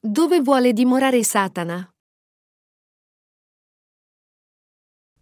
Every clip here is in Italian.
Dove vuole dimorare Satana?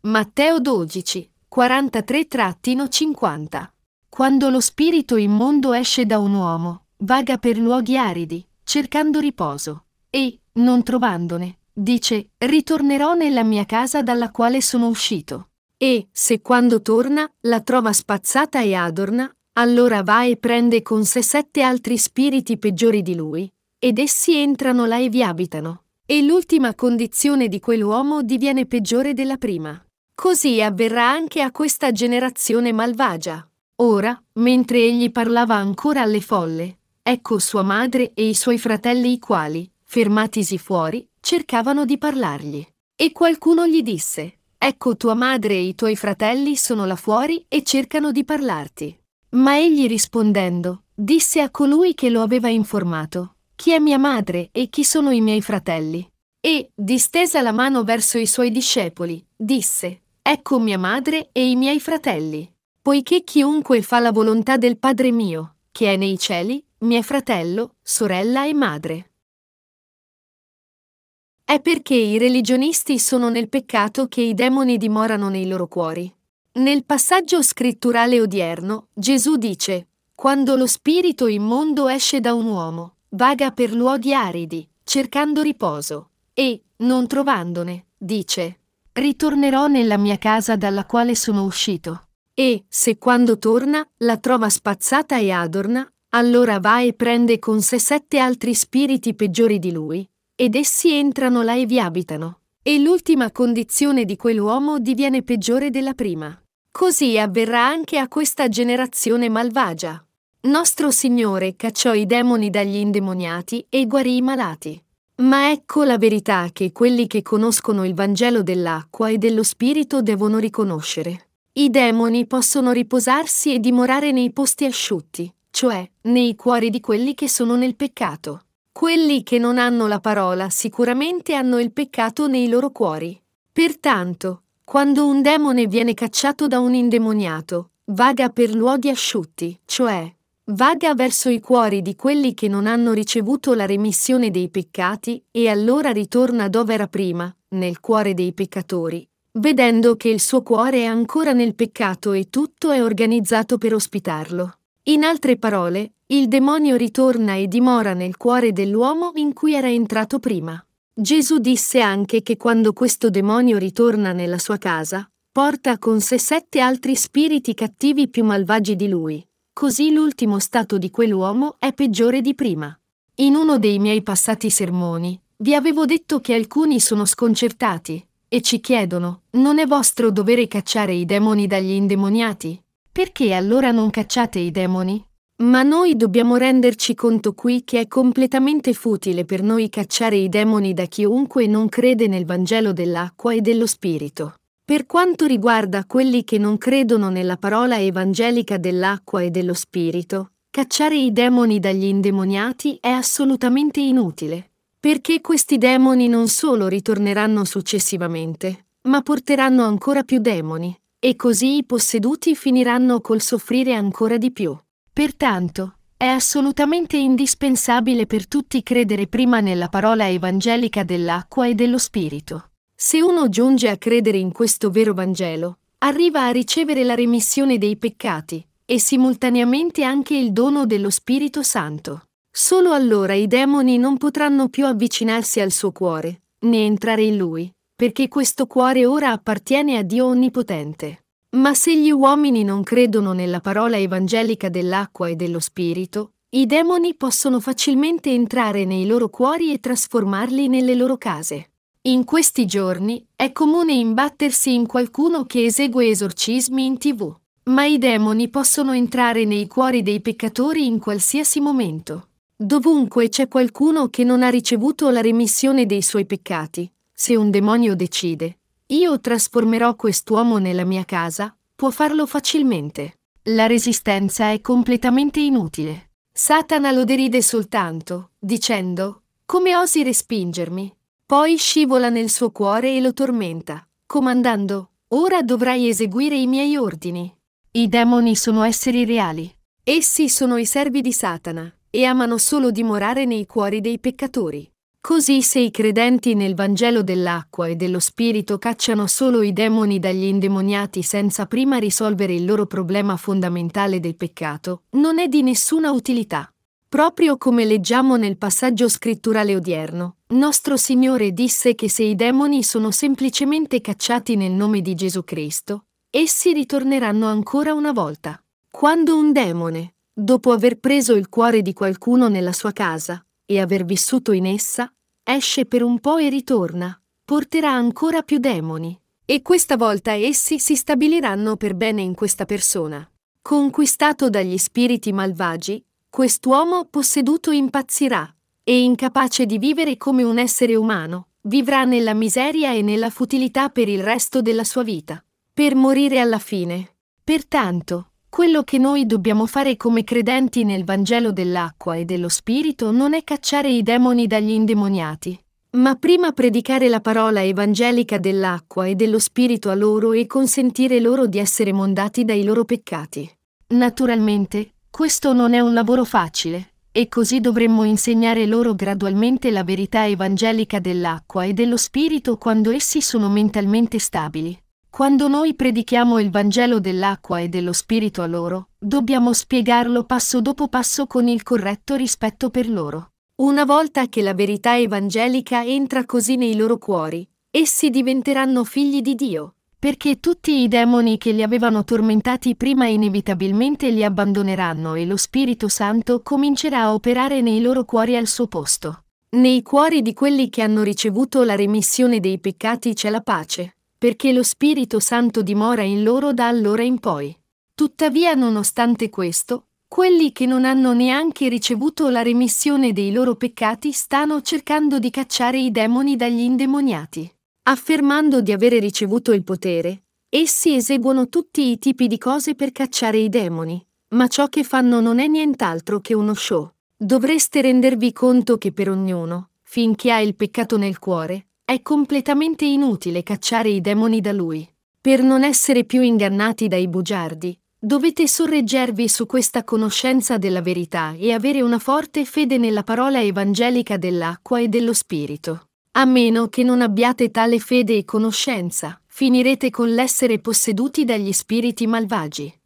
Matteo 12, 43-50 Quando lo spirito immondo esce da un uomo, vaga per luoghi aridi, cercando riposo, e, non trovandone, dice, ritornerò nella mia casa dalla quale sono uscito. E, se quando torna, la trova spazzata e adorna, allora va e prende con sé sette altri spiriti peggiori di lui, ed essi entrano là e vi abitano. E l'ultima condizione di quell'uomo diviene peggiore della prima. Così avverrà anche a questa generazione malvagia. Ora, mentre egli parlava ancora alle folle, ecco sua madre e i suoi fratelli i quali, fermatisi fuori, cercavano di parlargli. E qualcuno gli disse, Ecco tua madre e i tuoi fratelli sono là fuori e cercano di parlarti. Ma egli rispondendo, disse a colui che lo aveva informato, Chi è mia madre e chi sono i miei fratelli? E, distesa la mano verso i suoi discepoli, disse, Ecco mia madre e i miei fratelli. Poiché chiunque fa la volontà del Padre mio, che è nei cieli, mio fratello, sorella e madre. È perché i religionisti sono nel peccato che i demoni dimorano nei loro cuori. Nel passaggio scritturale odierno, Gesù dice, Quando lo spirito immondo esce da un uomo, vaga per luoghi aridi, cercando riposo, e, non trovandone, dice, ritornerò nella mia casa dalla quale sono uscito. E, se quando torna, la trova spazzata e adorna, allora va e prende con sé sette altri spiriti peggiori di lui, ed essi entrano là e vi abitano. E l'ultima condizione di quell'uomo diviene peggiore della prima. Così avverrà anche a questa generazione malvagia. Nostro Signore cacciò i demoni dagli indemoniati e guarì i malati. Ma ecco la verità che quelli che conoscono il Vangelo dell'acqua e dello Spirito devono riconoscere. I demoni possono riposarsi e dimorare nei posti asciutti, cioè nei cuori di quelli che sono nel peccato. Quelli che non hanno la parola sicuramente hanno il peccato nei loro cuori. Pertanto, quando un demone viene cacciato da un indemoniato, vaga per luoghi asciutti, cioè vaga verso i cuori di quelli che non hanno ricevuto la remissione dei peccati e allora ritorna dove era prima, nel cuore dei peccatori, vedendo che il suo cuore è ancora nel peccato e tutto è organizzato per ospitarlo. In altre parole, il demonio ritorna e dimora nel cuore dell'uomo in cui era entrato prima. Gesù disse anche che quando questo demonio ritorna nella sua casa, porta con sé sette altri spiriti cattivi più malvagi di lui, Così l'ultimo stato di quell'uomo è peggiore di prima. In uno dei miei passati sermoni, vi avevo detto che alcuni sono sconcertati e ci chiedono, non è vostro dovere cacciare i demoni dagli indemoniati? Perché allora non cacciate i demoni? Ma noi dobbiamo renderci conto qui che è completamente futile per noi cacciare i demoni da chiunque non crede nel Vangelo dell'acqua e dello Spirito. Per quanto riguarda quelli che non credono nella parola evangelica dell'acqua e dello spirito, cacciare i demoni dagli indemoniati è assolutamente inutile, perché questi demoni non solo ritorneranno successivamente, ma porteranno ancora più demoni, e così i posseduti finiranno col soffrire ancora di più. Pertanto, è assolutamente indispensabile per tutti credere prima nella parola evangelica dell'acqua e dello spirito. Se uno giunge a credere in questo vero Vangelo, arriva a ricevere la remissione dei peccati e simultaneamente anche il dono dello Spirito Santo. Solo allora i demoni non potranno più avvicinarsi al suo cuore, né entrare in lui, perché questo cuore ora appartiene a Dio Onnipotente. Ma se gli uomini non credono nella parola evangelica dell'acqua e dello Spirito, i demoni possono facilmente entrare nei loro cuori e trasformarli nelle loro case. In questi giorni è comune imbattersi in qualcuno che esegue esorcismi in tv, ma i demoni possono entrare nei cuori dei peccatori in qualsiasi momento. Dovunque c'è qualcuno che non ha ricevuto la remissione dei suoi peccati, se un demonio decide, io trasformerò quest'uomo nella mia casa, può farlo facilmente. La resistenza è completamente inutile. Satana lo deride soltanto, dicendo, come osi respingermi? Poi scivola nel suo cuore e lo tormenta, comandando, ora dovrai eseguire i miei ordini. I demoni sono esseri reali. Essi sono i servi di Satana e amano solo dimorare nei cuori dei peccatori. Così se i credenti nel Vangelo dell'acqua e dello Spirito cacciano solo i demoni dagli indemoniati senza prima risolvere il loro problema fondamentale del peccato, non è di nessuna utilità. Proprio come leggiamo nel passaggio scritturale odierno, nostro Signore disse che se i demoni sono semplicemente cacciati nel nome di Gesù Cristo, essi ritorneranno ancora una volta. Quando un demone, dopo aver preso il cuore di qualcuno nella sua casa e aver vissuto in essa, esce per un po' e ritorna, porterà ancora più demoni. E questa volta essi si stabiliranno per bene in questa persona. Conquistato dagli spiriti malvagi, quest'uomo posseduto impazzirà e incapace di vivere come un essere umano, vivrà nella miseria e nella futilità per il resto della sua vita, per morire alla fine. Pertanto, quello che noi dobbiamo fare come credenti nel Vangelo dell'acqua e dello Spirito non è cacciare i demoni dagli indemoniati, ma prima predicare la parola evangelica dell'acqua e dello Spirito a loro e consentire loro di essere mondati dai loro peccati. Naturalmente, questo non è un lavoro facile, e così dovremmo insegnare loro gradualmente la verità evangelica dell'acqua e dello Spirito quando essi sono mentalmente stabili. Quando noi predichiamo il Vangelo dell'acqua e dello Spirito a loro, dobbiamo spiegarlo passo dopo passo con il corretto rispetto per loro. Una volta che la verità evangelica entra così nei loro cuori, essi diventeranno figli di Dio, perché tutti i demoni che li avevano tormentati prima inevitabilmente li abbandoneranno e lo Spirito Santo comincerà a operare nei loro cuori al suo posto. Nei cuori di quelli che hanno ricevuto la remissione dei peccati c'è la pace, perché lo Spirito Santo dimora in loro da allora in poi. Tuttavia, nonostante questo, quelli che non hanno neanche ricevuto la remissione dei loro peccati stanno cercando di cacciare i demoni dagli indemoniati. Affermando di avere ricevuto il potere, essi eseguono tutti i tipi di cose per cacciare i demoni, ma ciò che fanno non è nient'altro che uno show. Dovreste rendervi conto che per ognuno, finché ha il peccato nel cuore, è completamente inutile cacciare i demoni da lui. Per non essere più ingannati dai bugiardi, dovete sorreggervi su questa conoscenza della verità e avere una forte fede nella parola evangelica dell'acqua e dello Spirito. A meno che non abbiate tale fede e conoscenza, finirete con l'essere posseduti dagli spiriti malvagi.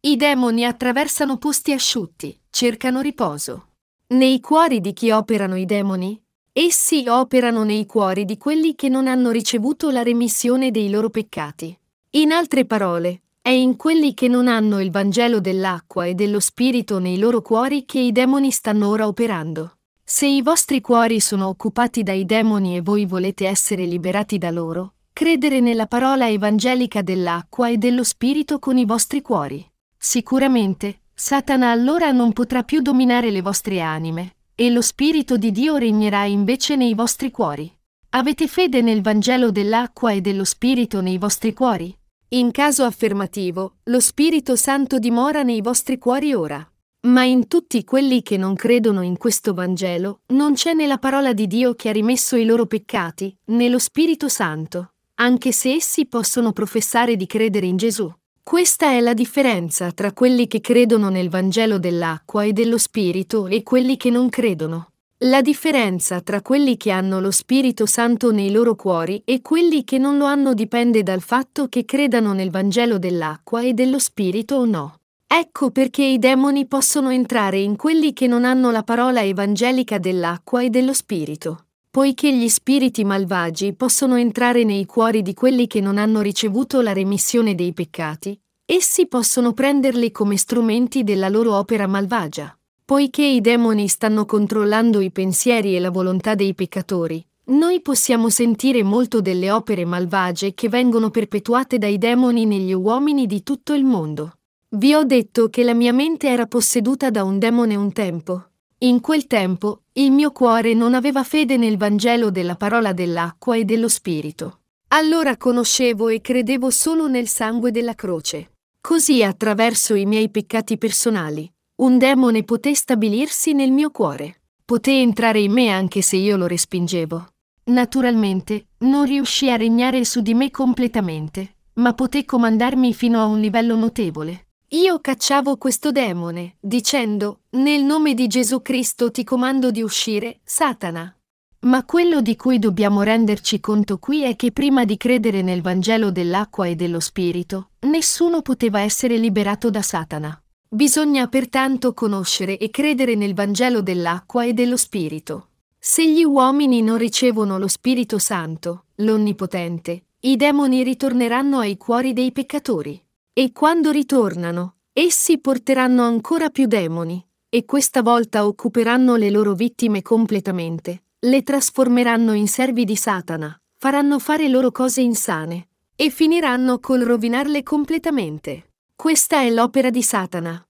I demoni attraversano posti asciutti, cercano riposo. Nei cuori di chi operano i demoni, Essi operano nei cuori di quelli che non hanno ricevuto la remissione dei loro peccati. In altre parole, è in quelli che non hanno il Vangelo dell'acqua e dello Spirito nei loro cuori che i demoni stanno ora operando. Se i vostri cuori sono occupati dai demoni e voi volete essere liberati da loro, credere nella parola evangelica dell'acqua e dello Spirito con i vostri cuori. Sicuramente, Satana allora non potrà più dominare le vostre anime, e lo Spirito di Dio regnerà invece nei vostri cuori. Avete fede nel Vangelo dell'acqua e dello Spirito nei vostri cuori? In caso affermativo, lo Spirito Santo dimora nei vostri cuori ora. Ma in tutti quelli che non credono in questo Vangelo non c'è né la parola di Dio che ha rimesso i loro peccati, né lo Spirito Santo, anche se essi possono professare di credere in Gesù. Questa è la differenza tra quelli che credono nel Vangelo dell'acqua e dello Spirito e quelli che non credono. La differenza tra quelli che hanno lo Spirito Santo nei loro cuori e quelli che non lo hanno dipende dal fatto che credano nel Vangelo dell'acqua e dello Spirito o no. Ecco perché i demoni possono entrare in quelli che non hanno la parola evangelica dell'acqua e dello Spirito. Poiché gli spiriti malvagi possono entrare nei cuori di quelli che non hanno ricevuto la remissione dei peccati, essi possono prenderli come strumenti della loro opera malvagia. Poiché i demoni stanno controllando i pensieri e la volontà dei peccatori, noi possiamo sentire molto delle opere malvagie che vengono perpetuate dai demoni negli uomini di tutto il mondo. Vi ho detto che la mia mente era posseduta da un demone un tempo. In quel tempo, il mio cuore non aveva fede nel Vangelo della parola dell'acqua e dello Spirito. Allora conoscevo e credevo solo nel sangue della croce. Così attraverso i miei peccati personali, un demone poté stabilirsi nel mio cuore. Poté entrare in me anche se io lo respingevo. Naturalmente, non riuscì a regnare su di me completamente, ma poté comandarmi fino a un livello notevole. Io cacciavo questo demone, dicendo, nel nome di Gesù Cristo ti comando di uscire, Satana. Ma quello di cui dobbiamo renderci conto qui è che prima di credere nel Vangelo dell'acqua e dello Spirito, nessuno poteva essere liberato da Satana. Bisogna pertanto conoscere e credere nel Vangelo dell'acqua e dello Spirito. Se gli uomini non ricevono lo Spirito Santo, l'Onnipotente, i demoni ritorneranno ai cuori dei peccatori. E quando ritornano, essi porteranno ancora più demoni, e questa volta occuperanno le loro vittime completamente le trasformeranno in servi di Satana, faranno fare loro cose insane e finiranno col rovinarle completamente. Questa è l'opera di Satana.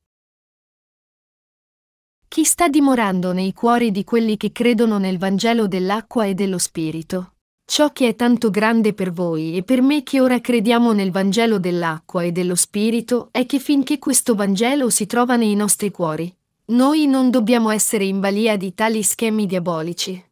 Chi sta dimorando nei cuori di quelli che credono nel Vangelo dell'acqua e dello Spirito? Ciò che è tanto grande per voi e per me che ora crediamo nel Vangelo dell'acqua e dello Spirito è che finché questo Vangelo si trova nei nostri cuori, noi non dobbiamo essere in balia di tali schemi diabolici.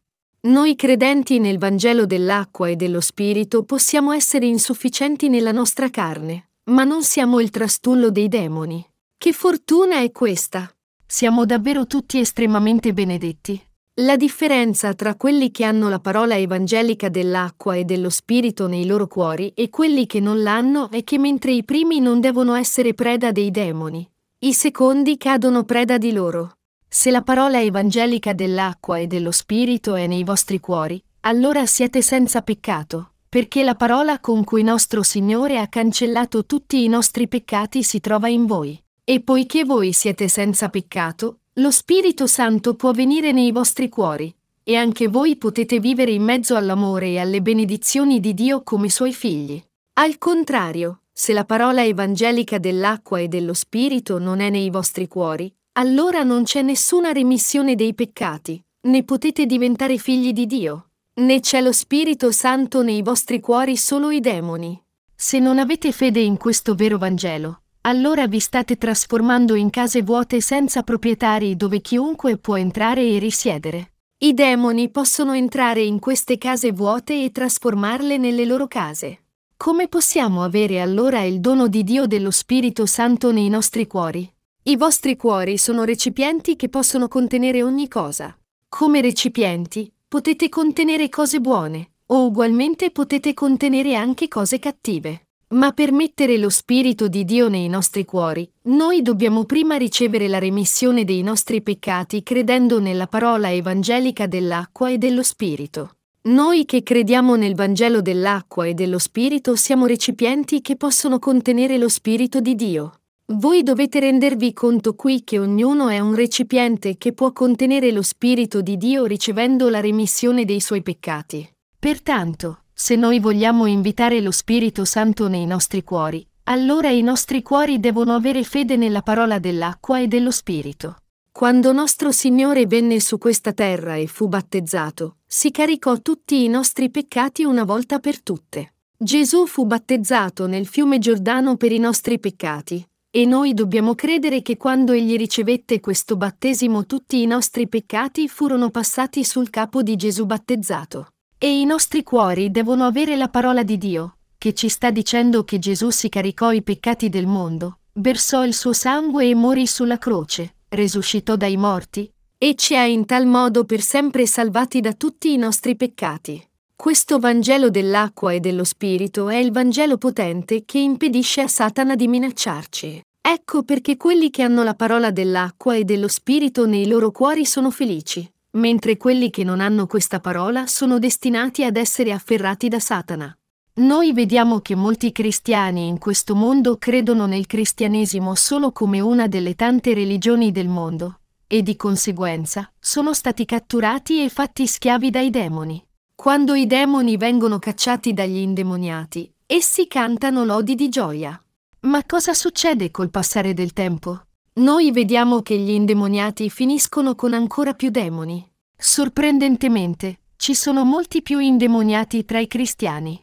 Noi credenti nel Vangelo dell'acqua e dello Spirito possiamo essere insufficienti nella nostra carne, ma non siamo il trastullo dei demoni. Che fortuna è questa! Siamo davvero tutti estremamente benedetti. La differenza tra quelli che hanno la parola evangelica dell'acqua e dello Spirito nei loro cuori e quelli che non l'hanno è che mentre i primi non devono essere preda dei demoni, i secondi cadono preda di loro. Se la parola evangelica dell'acqua e dello Spirito è nei vostri cuori, allora siete senza peccato, perché la parola con cui nostro Signore ha cancellato tutti i nostri peccati si trova in voi. E poiché voi siete senza peccato, lo Spirito Santo può venire nei vostri cuori, e anche voi potete vivere in mezzo all'amore e alle benedizioni di Dio come suoi figli. Al contrario, se la parola evangelica dell'acqua e dello Spirito non è nei vostri cuori, allora non c'è nessuna remissione dei peccati, né potete diventare figli di Dio, né c'è lo Spirito Santo nei vostri cuori solo i demoni. Se non avete fede in questo vero Vangelo, allora vi state trasformando in case vuote senza proprietari dove chiunque può entrare e risiedere. I demoni possono entrare in queste case vuote e trasformarle nelle loro case. Come possiamo avere allora il dono di Dio dello Spirito Santo nei nostri cuori? I vostri cuori sono recipienti che possono contenere ogni cosa. Come recipienti, potete contenere cose buone, o ugualmente potete contenere anche cose cattive. Ma per mettere lo Spirito di Dio nei nostri cuori, noi dobbiamo prima ricevere la remissione dei nostri peccati credendo nella parola evangelica dell'acqua e dello Spirito. Noi che crediamo nel Vangelo dell'acqua e dello Spirito siamo recipienti che possono contenere lo Spirito di Dio. Voi dovete rendervi conto qui che ognuno è un recipiente che può contenere lo Spirito di Dio ricevendo la remissione dei suoi peccati. Pertanto, se noi vogliamo invitare lo Spirito Santo nei nostri cuori, allora i nostri cuori devono avere fede nella parola dell'acqua e dello Spirito. Quando nostro Signore venne su questa terra e fu battezzato, si caricò tutti i nostri peccati una volta per tutte. Gesù fu battezzato nel fiume Giordano per i nostri peccati, e noi dobbiamo credere che quando egli ricevette questo battesimo tutti i nostri peccati furono passati sul capo di Gesù battezzato. E i nostri cuori devono avere la parola di Dio, che ci sta dicendo che Gesù si caricò i peccati del mondo, versò il suo sangue e morì sulla croce, resuscitò dai morti, e ci ha in tal modo per sempre salvati da tutti i nostri peccati. Questo Vangelo dell'acqua e dello Spirito è il Vangelo potente che impedisce a Satana di minacciarci. Ecco perché quelli che hanno la parola dell'acqua e dello Spirito nei loro cuori sono felici, mentre quelli che non hanno questa parola sono destinati ad essere afferrati da Satana. Noi vediamo che molti cristiani in questo mondo credono nel cristianesimo solo come una delle tante religioni del mondo, e di conseguenza sono stati catturati e fatti schiavi dai demoni. Quando i demoni vengono cacciati dagli indemoniati, essi cantano lodi di gioia. Ma cosa succede col passare del tempo? Noi vediamo che gli indemoniati finiscono con ancora più demoni. Sorprendentemente, ci sono molti più indemoniati tra i cristiani.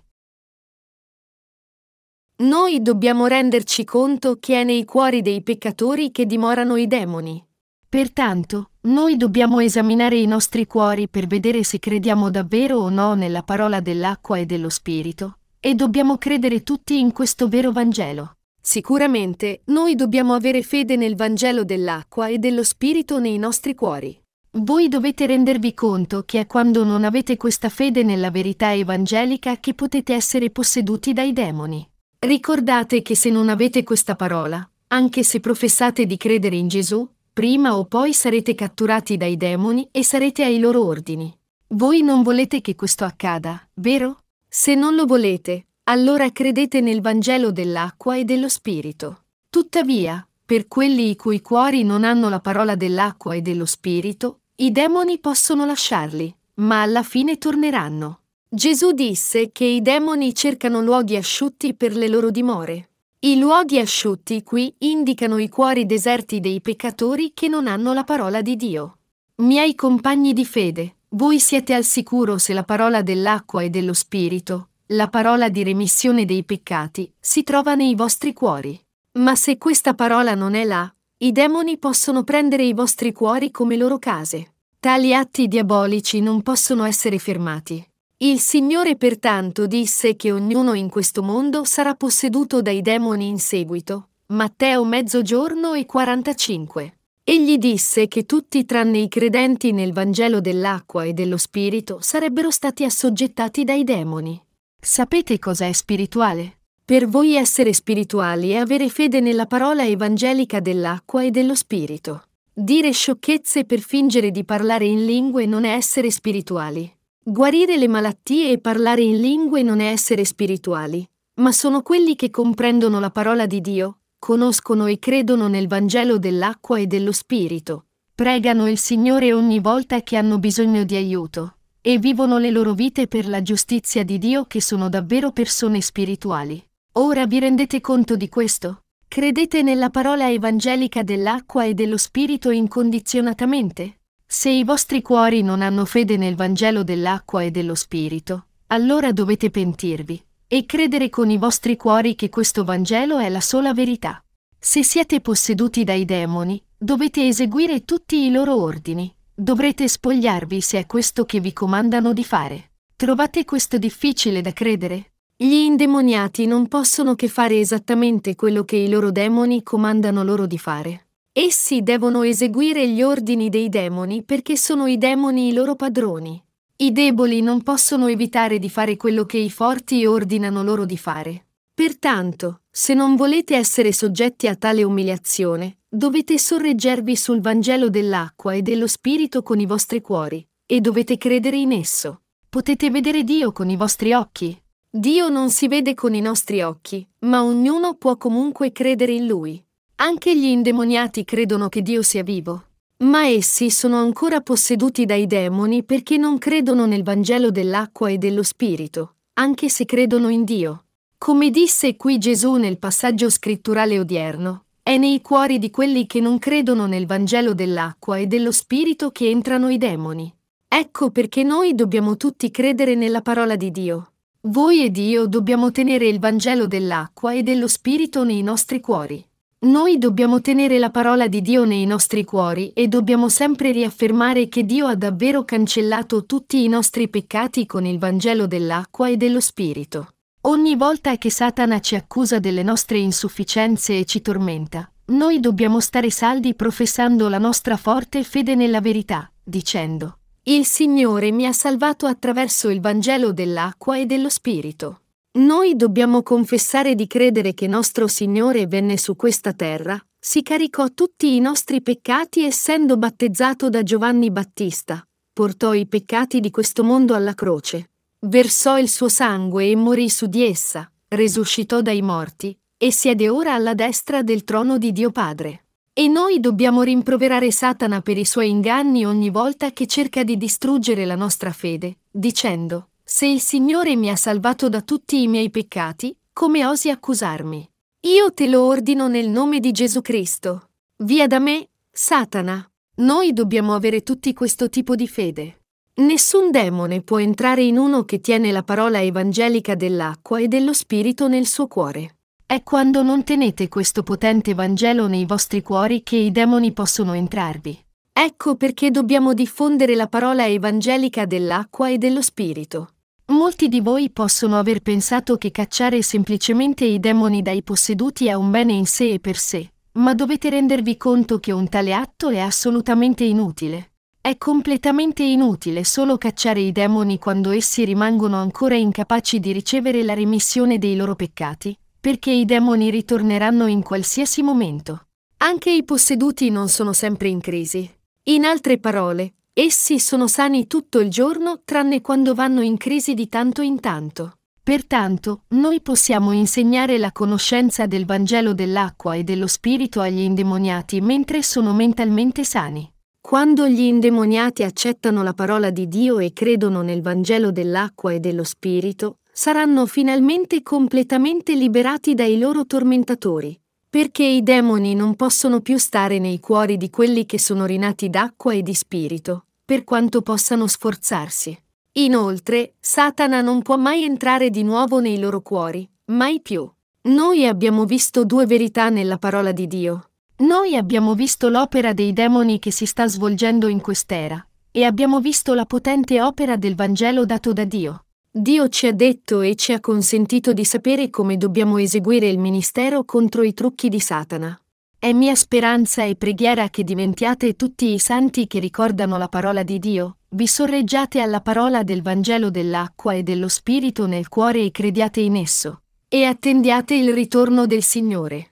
Noi dobbiamo renderci conto che è nei cuori dei peccatori che dimorano i demoni. Pertanto, noi dobbiamo esaminare i nostri cuori per vedere se crediamo davvero o no nella parola dell'acqua e dello Spirito, e dobbiamo credere tutti in questo vero Vangelo. Sicuramente, noi dobbiamo avere fede nel Vangelo dell'acqua e dello Spirito nei nostri cuori. Voi dovete rendervi conto che è quando non avete questa fede nella verità evangelica che potete essere posseduti dai demoni. Ricordate che se non avete questa parola, anche se professate di credere in Gesù, prima o poi sarete catturati dai demoni e sarete ai loro ordini. Voi non volete che questo accada, vero? Se non lo volete, allora credete nel Vangelo dell'acqua e dello Spirito. Tuttavia, per quelli i cui cuori non hanno la parola dell'acqua e dello Spirito, i demoni possono lasciarli, ma alla fine torneranno. Gesù disse che i demoni cercano luoghi asciutti per le loro dimore. I luoghi asciutti qui indicano i cuori deserti dei peccatori che non hanno la parola di Dio. Miei compagni di fede, voi siete al sicuro se la parola dell'acqua e dello Spirito, la parola di remissione dei peccati, si trova nei vostri cuori. Ma se questa parola non è là, i demoni possono prendere i vostri cuori come loro case. Tali atti diabolici non possono essere fermati. Il Signore pertanto disse che ognuno in questo mondo sarà posseduto dai demoni in seguito. Matteo mezzogiorno e 45. Egli disse che tutti tranne i credenti nel Vangelo dell'acqua e dello Spirito sarebbero stati assoggettati dai demoni. Sapete cosa è spirituale? Per voi essere spirituali è avere fede nella parola evangelica dell'acqua e dello spirito. Dire sciocchezze per fingere di parlare in lingue non è essere spirituali. Guarire le malattie e parlare in lingue non è essere spirituali, ma sono quelli che comprendono la parola di Dio, conoscono e credono nel Vangelo dell'acqua e dello spirito, pregano il Signore ogni volta che hanno bisogno di aiuto, e vivono le loro vite per la giustizia di Dio che sono davvero persone spirituali. Ora vi rendete conto di questo? Credete nella parola evangelica dell'acqua e dello Spirito incondizionatamente? Se i vostri cuori non hanno fede nel Vangelo dell'acqua e dello Spirito, allora dovete pentirvi e credere con i vostri cuori che questo Vangelo è la sola verità. Se siete posseduti dai demoni, dovete eseguire tutti i loro ordini. Dovrete spogliarvi se è questo che vi comandano di fare. Trovate questo difficile da credere? Gli indemoniati non possono che fare esattamente quello che i loro demoni comandano loro di fare. Essi devono eseguire gli ordini dei demoni perché sono i demoni i loro padroni. I deboli non possono evitare di fare quello che i forti ordinano loro di fare. Pertanto, se non volete essere soggetti a tale umiliazione, dovete sorreggervi sul Vangelo dell'acqua e dello Spirito con i vostri cuori, e dovete credere in esso. Potete vedere Dio con i vostri occhi, Dio non si vede con i nostri occhi, ma ognuno può comunque credere in Lui. Anche gli indemoniati credono che Dio sia vivo. Ma essi sono ancora posseduti dai demoni perché non credono nel Vangelo dell'acqua e dello Spirito, anche se credono in Dio. Come disse qui Gesù nel passaggio scritturale odierno, è nei cuori di quelli che non credono nel Vangelo dell'acqua e dello Spirito che entrano i demoni. Ecco perché noi dobbiamo tutti credere nella parola di Dio. Voi ed io dobbiamo tenere il Vangelo dell'acqua e dello Spirito nei nostri cuori. Noi dobbiamo tenere la parola di Dio nei nostri cuori e dobbiamo sempre riaffermare che Dio ha davvero cancellato tutti i nostri peccati con il Vangelo dell'acqua e dello Spirito. Ogni volta che Satana ci accusa delle nostre insufficienze e ci tormenta, noi dobbiamo stare saldi professando la nostra forte fede nella verità, dicendo il Signore mi ha salvato attraverso il Vangelo dell'acqua e dello Spirito. Noi dobbiamo confessare di credere che nostro Signore venne su questa terra, si caricò tutti i nostri peccati essendo battezzato da Giovanni Battista, portò i peccati di questo mondo alla croce, versò il suo sangue e morì su di essa, resuscitò dai morti, e siede ora alla destra del trono di Dio Padre. E noi dobbiamo rimproverare Satana per i suoi inganni ogni volta che cerca di distruggere la nostra fede, dicendo, se il Signore mi ha salvato da tutti i miei peccati, come osi accusarmi? Io te lo ordino nel nome di Gesù Cristo. Via da me, Satana. Noi dobbiamo avere tutti questo tipo di fede. Nessun demone può entrare in uno che tiene la parola evangelica dell'acqua e dello Spirito nel suo cuore. È quando non tenete questo potente Vangelo nei vostri cuori che i demoni possono entrarvi. Ecco perché dobbiamo diffondere la parola evangelica dell'acqua e dello Spirito. Molti di voi possono aver pensato che cacciare semplicemente i demoni dai posseduti è un bene in sé e per sé, ma dovete rendervi conto che un tale atto è assolutamente inutile. È completamente inutile solo cacciare i demoni quando essi rimangono ancora incapaci di ricevere la remissione dei loro peccati, perché i demoni ritorneranno in qualsiasi momento. Anche i posseduti non sono sempre in crisi. In altre parole, essi sono sani tutto il giorno tranne quando vanno in crisi di tanto in tanto. Pertanto, noi possiamo insegnare la conoscenza del Vangelo dell'acqua e dello Spirito agli indemoniati mentre sono mentalmente sani. Quando gli indemoniati accettano la parola di Dio e credono nel Vangelo dell'acqua e dello Spirito, saranno finalmente completamente liberati dai loro tormentatori, perché i demoni non possono più stare nei cuori di quelli che sono rinati d'acqua e di spirito, per quanto possano sforzarsi. Inoltre, Satana non può mai entrare di nuovo nei loro cuori, mai più. Noi abbiamo visto due verità nella parola di Dio. Noi abbiamo visto l'opera dei demoni che si sta svolgendo in quest'era, e abbiamo visto la potente opera del Vangelo dato da Dio. Dio ci ha detto e ci ha consentito di sapere come dobbiamo eseguire il ministero contro i trucchi di Satana. È mia speranza e preghiera che diventiate tutti i santi che ricordano la parola di Dio, vi sorreggiate alla parola del Vangelo dell'acqua e dello Spirito nel cuore e crediate in esso, e attendiate il ritorno del Signore.